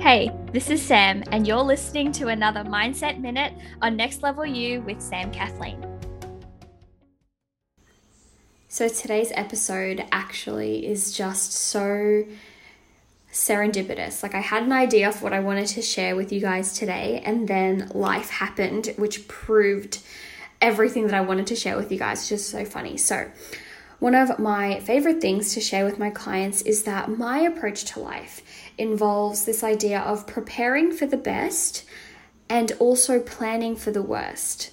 Hey, this is Sam, and you're listening to another Mindset Minute on Next Level You with Sam Kathleen. So, today's episode actually is just so serendipitous. Like, I had an idea of what I wanted to share with you guys today, and then life happened, which proved everything that I wanted to share with you guys. It's just so funny. So, one of my favorite things to share with my clients is that my approach to life involves this idea of preparing for the best and also planning for the worst.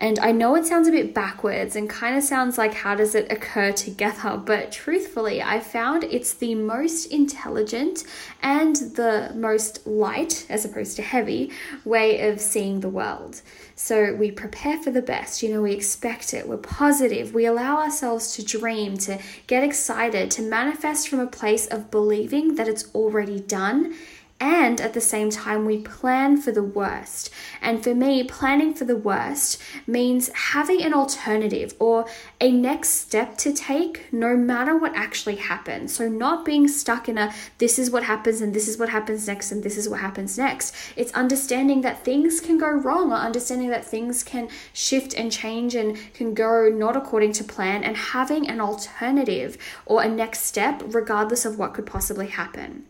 And I know it sounds a bit backwards and kind of sounds like how does it occur together, but truthfully, I found it's the most intelligent and the most light, as opposed to heavy, way of seeing the world. So we prepare for the best, you know, we expect it, we're positive, we allow ourselves to dream, to get excited, to manifest from a place of believing that it's already done and at the same time, we plan for the worst. And for me, planning for the worst means having an alternative or a next step to take no matter what actually happens. So, not being stuck in a this is what happens and this is what happens next and this is what happens next. It's understanding that things can go wrong or understanding that things can shift and change and can go not according to plan and having an alternative or a next step regardless of what could possibly happen.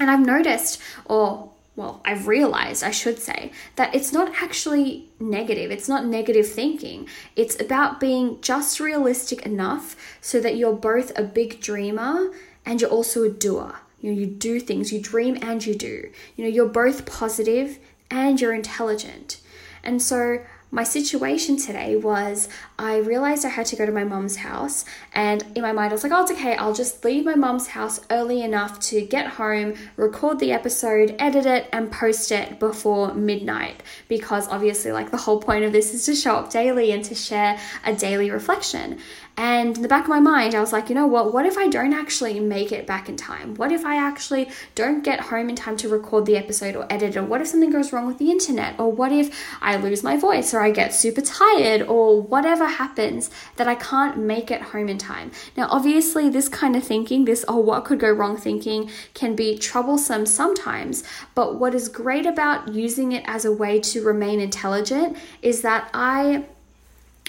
And I've noticed, or well, I've realized, I should say, that it's not actually negative. It's not negative thinking. It's about being just realistic enough so that you're both a big dreamer and you're also a doer. You know, you do things, you dream and you do. You know, you're both positive and you're intelligent. And so my situation today was I realized I had to go to my mom's house, and in my mind, I was like, oh, it's okay, I'll just leave my mom's house early enough to get home, record the episode, edit it, and post it before midnight. Because obviously, like, the whole point of this is to show up daily and to share a daily reflection. And in the back of my mind, I was like, you know what? What if I don't actually make it back in time? What if I actually don't get home in time to record the episode or edit it? Or what if something goes wrong with the internet? Or what if I lose my voice or I get super tired or whatever happens that I can't make it home in time? Now, obviously, this kind of thinking, this oh, what could go wrong thinking, can be troublesome sometimes. But what is great about using it as a way to remain intelligent is that I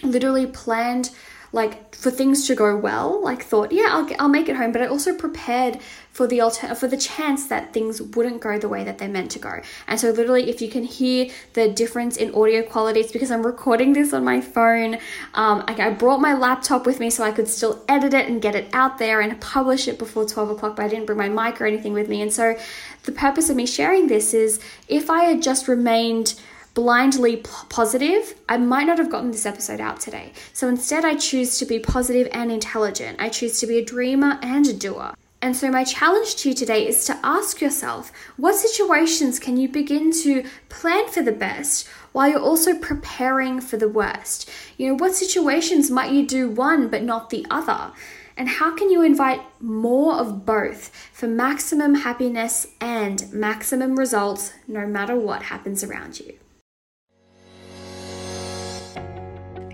literally planned like for things to go well like thought yeah I'll, I'll make it home. But i also prepared for the alter- for the chance that things wouldn't go the way that they're meant to go. And so literally if you can hear the difference in audio quality it's because i'm recording this on my phone. Um, like i brought my laptop with me so i could still edit it and get it out there and publish it before 12 o'clock but i didn't bring my mic or anything with me. And so the purpose of me sharing this is if i had just remained blindly p- positive, I might not have gotten this episode out today. So instead, I choose to be positive and intelligent. I choose to be a dreamer and a doer. And so, my challenge to you today is to ask yourself what situations can you begin to plan for the best while you're also preparing for the worst? You know, what situations might you do one but not the other? And how can you invite more of both for maximum happiness and maximum results no matter what happens around you?